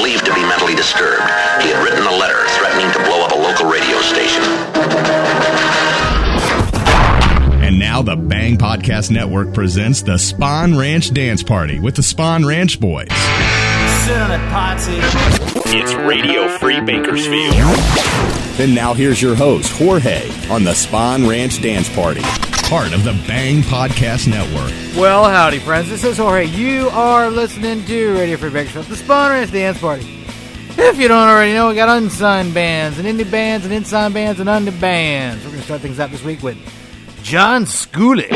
believed to be mentally disturbed. He had written a letter threatening to blow up a local radio station. And now the Bang Podcast Network presents the Spahn Ranch Dance Party with the Spahn Ranch Boys. It's Radio Free Bakersfield. And now here's your host, Jorge, on the Spahn Ranch Dance Party, part of the Bang Podcast Network. Well, howdy, friends. This is Jorge. You are listening to Radio Free Bakersfield, the Spahn Ranch Dance Party. If you don't already know, we got unsigned bands and indie bands and inside bands and under bands. We're going to start things out this week with John Schooley.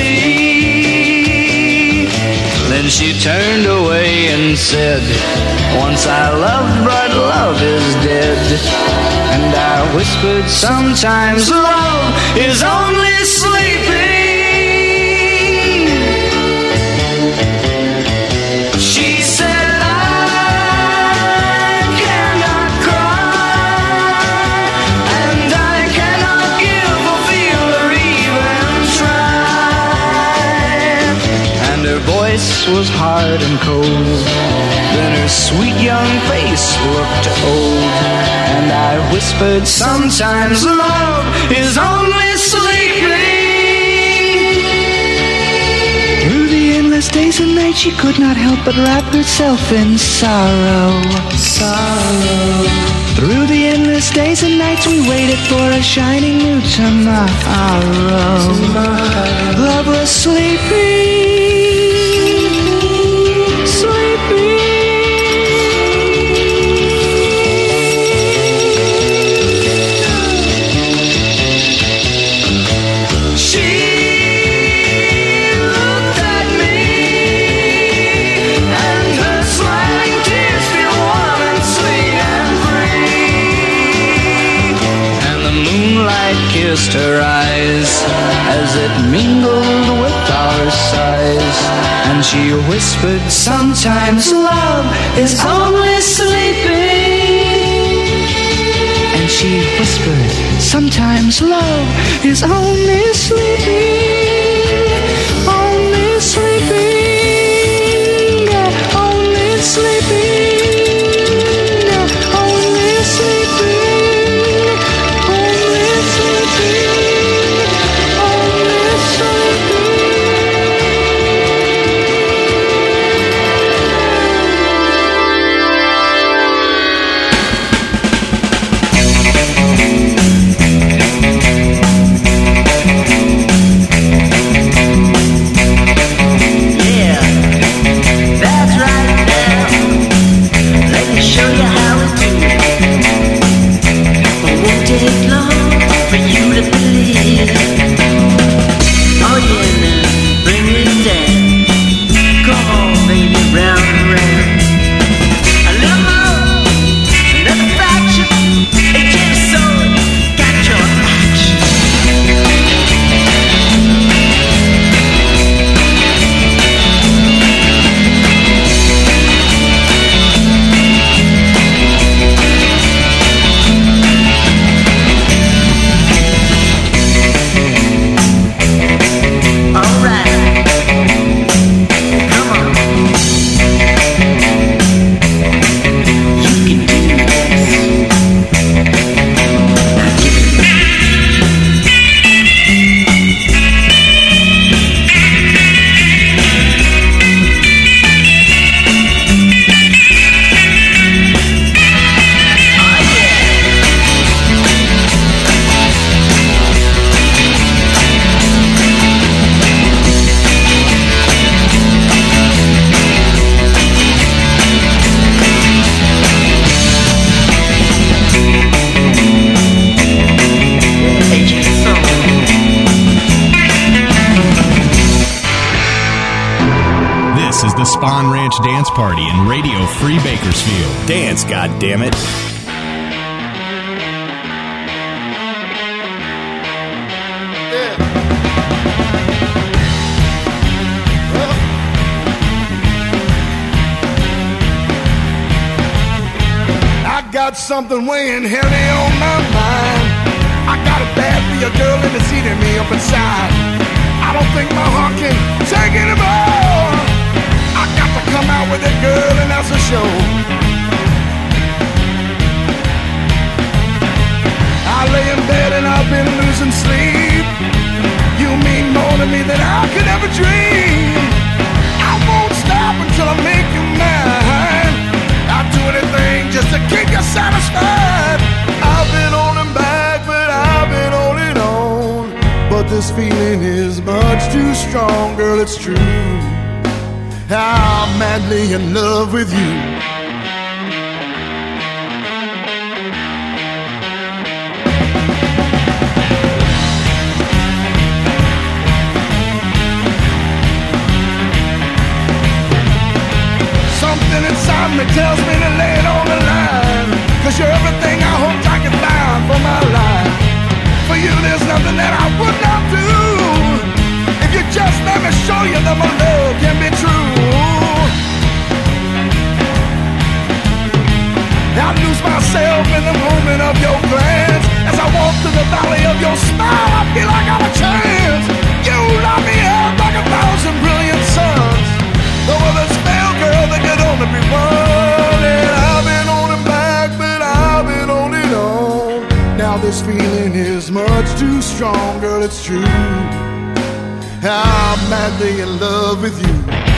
Sea. Then she turned away and said, Once I loved, but love is dead. And I whispered, Sometimes love is only sleeping. Was hard and cold. Then her sweet young face looked old. And I whispered, Sometimes love is only sleeping. Through the endless days and nights, she could not help but wrap herself in sorrow. Sorrow. Through the endless days and nights, we waited for a shining new tomorrow. Love was sleeping. Kissed her eyes as it mingled with our sighs. And she whispered, Sometimes love is only sleeping. And she whispered, Sometimes love is only sleeping. It's true. I'm madly in love with you. You chance. You light me up like a thousand brilliant suns. Girl, could only be one. And I've been back, but I've been on. Now this feeling is much too strong, girl, it's true. I'm madly in love with you.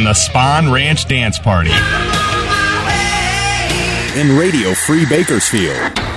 on the Spahn Ranch Dance Party. In Radio Free Bakersfield.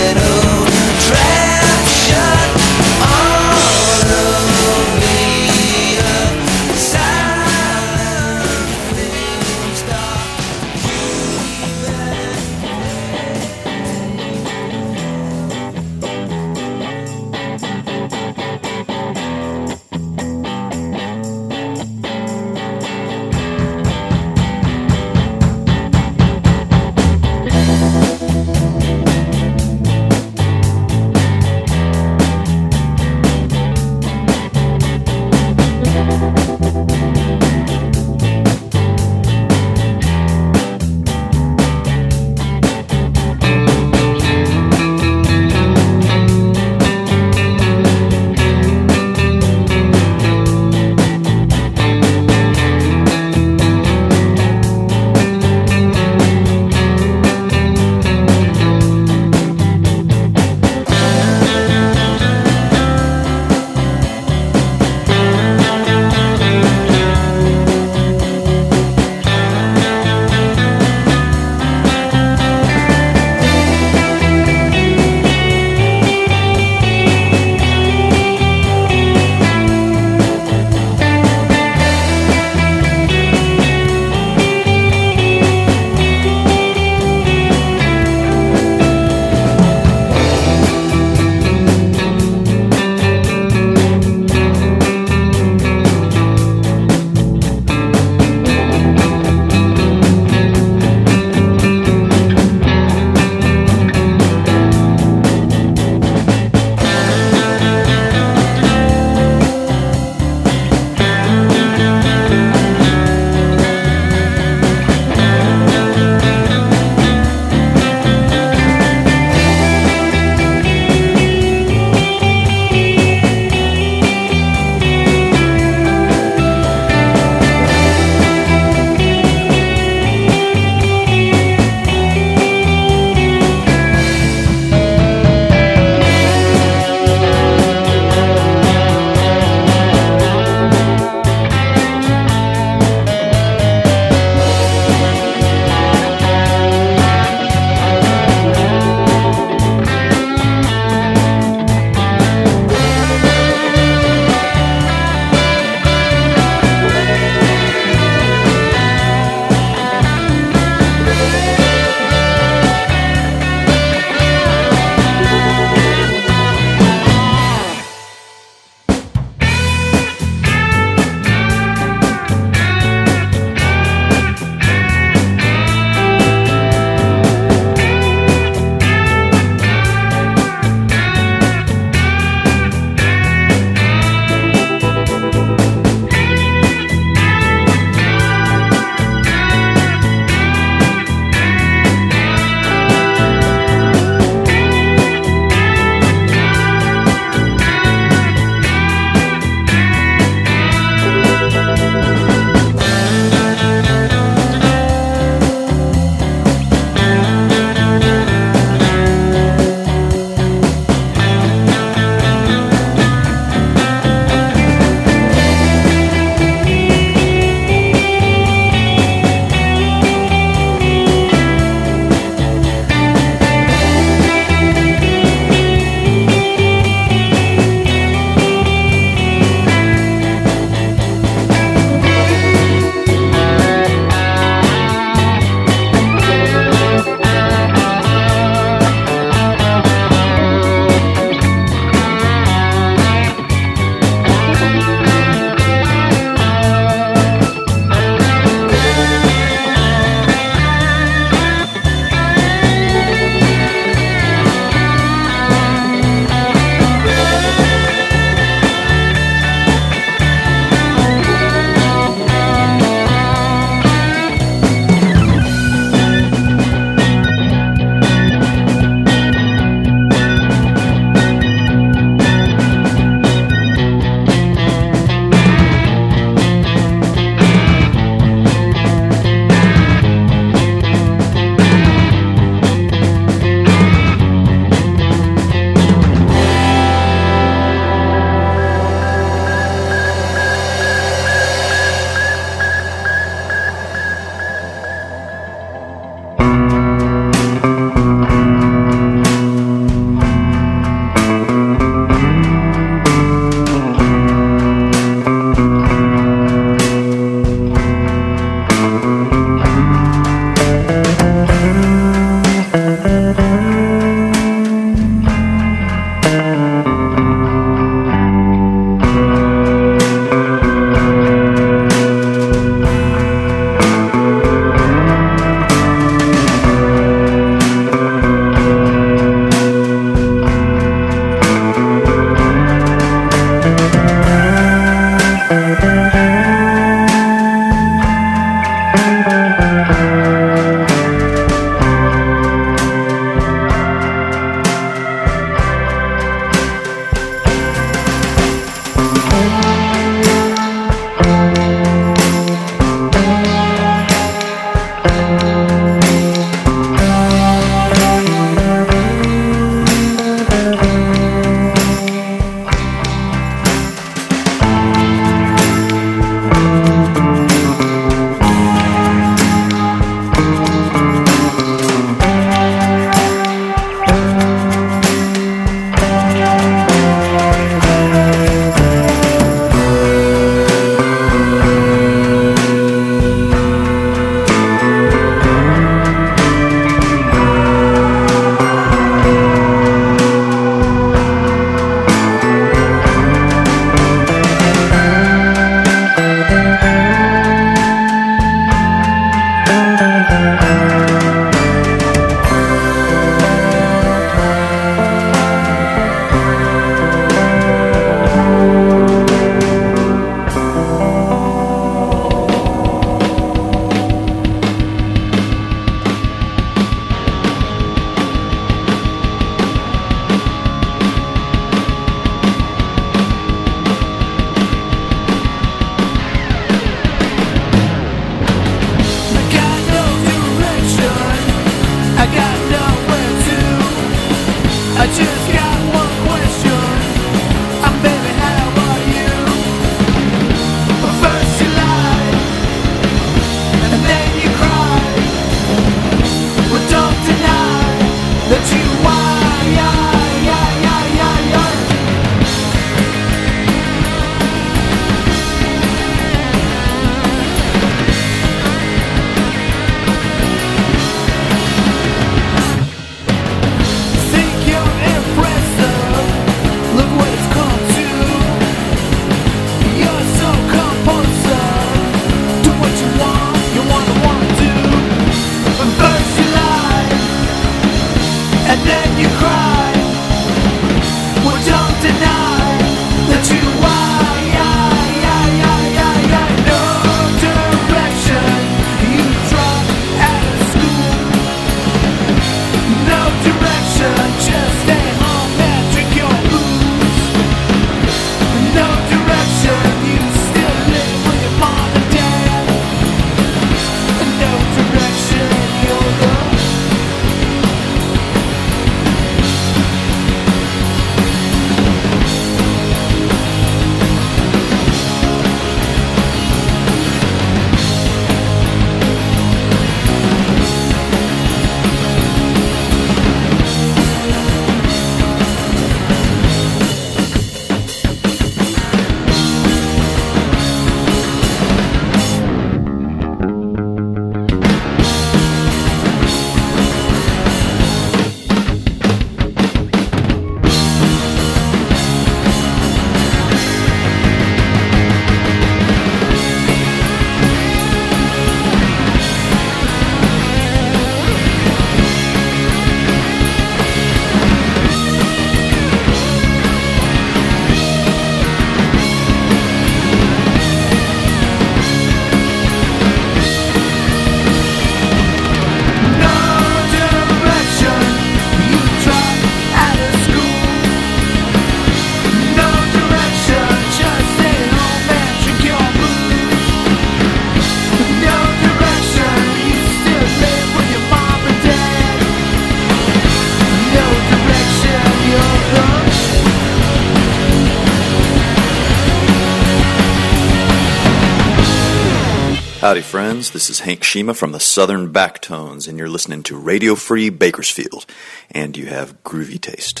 Howdy, friends. This is Hank Schyma from the Southern Backtones, and you're listening to Radio Free Bakersfield, and you have groovy taste.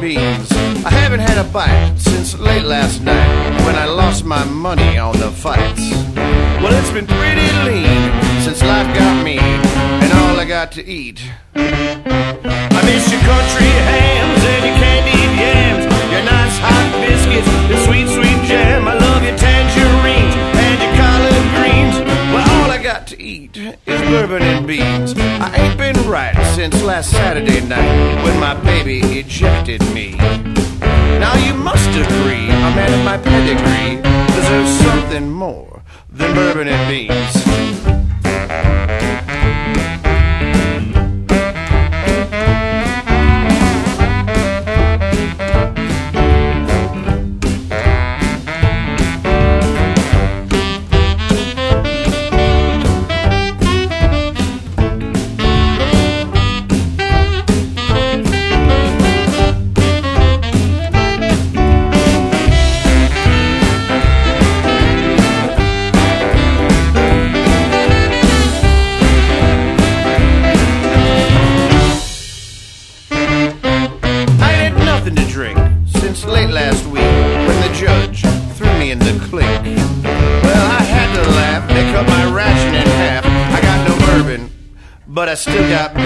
beans. I haven't had a bite since late last night when I lost my money on the fights. Well, it's been pretty lean since life got me and all I got to eat. I miss your country hams and your candied yams, your nice hot biscuits, and sweet, sweet jam. I love your tangerines and your collard greens got to eat is bourbon and beans. I ain't been right since last Saturday night when my baby ejected me. Now you must agree, a man of my pedigree deserves something more than bourbon and beans. still got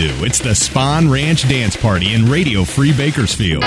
do. It's the Spahn Ranch Dance Party in Radio Free Bakersfield.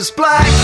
Is black,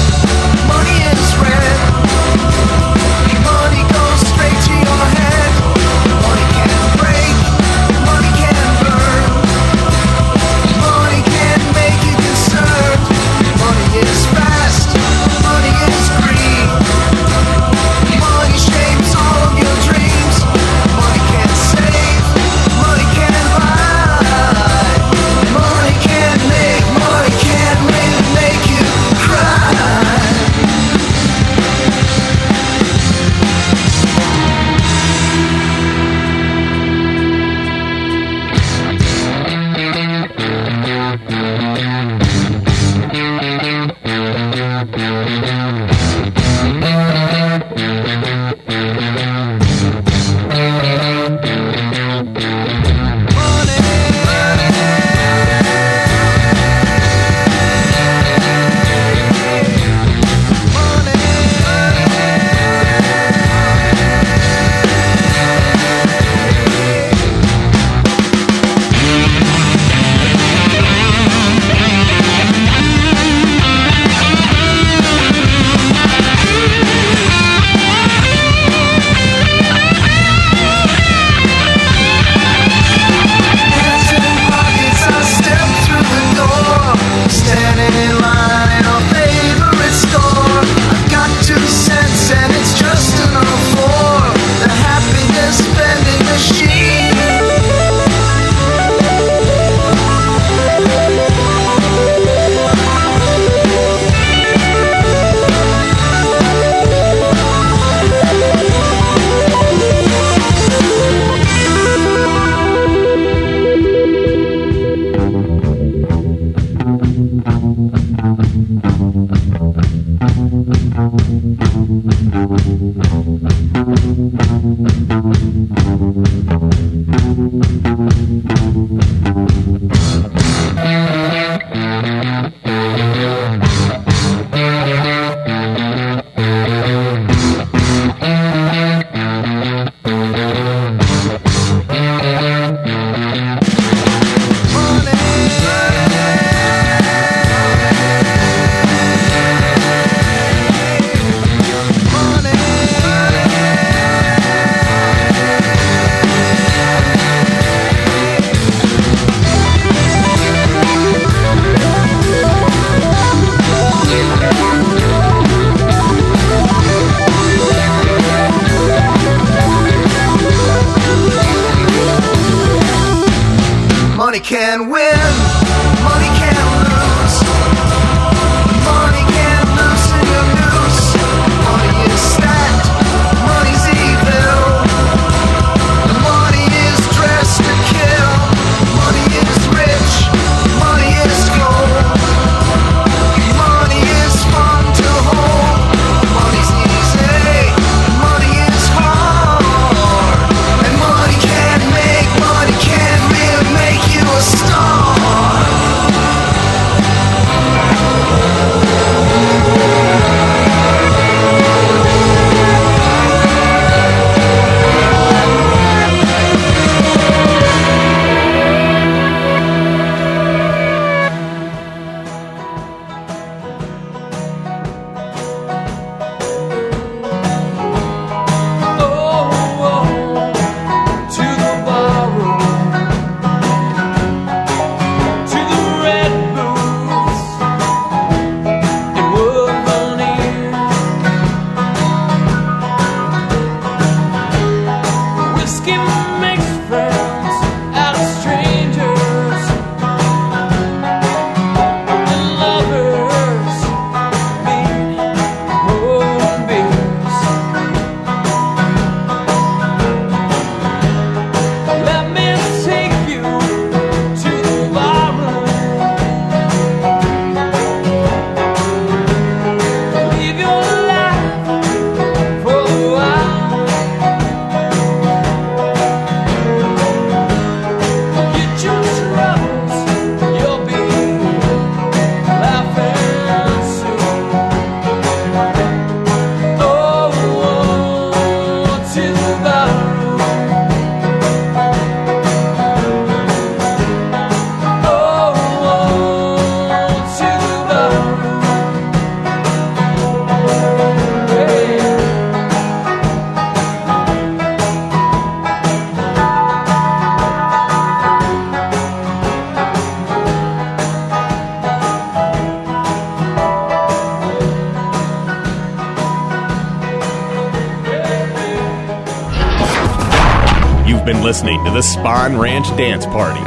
Dance Party.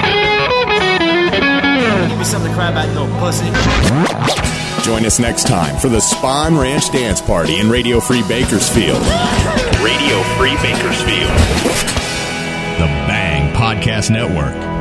Give me something to cry about, you little pussy. Join us next time for the Spahn Ranch Dance Party in Radio Free Bakersfield. Radio Free Bakersfield. The Bang Podcast Network.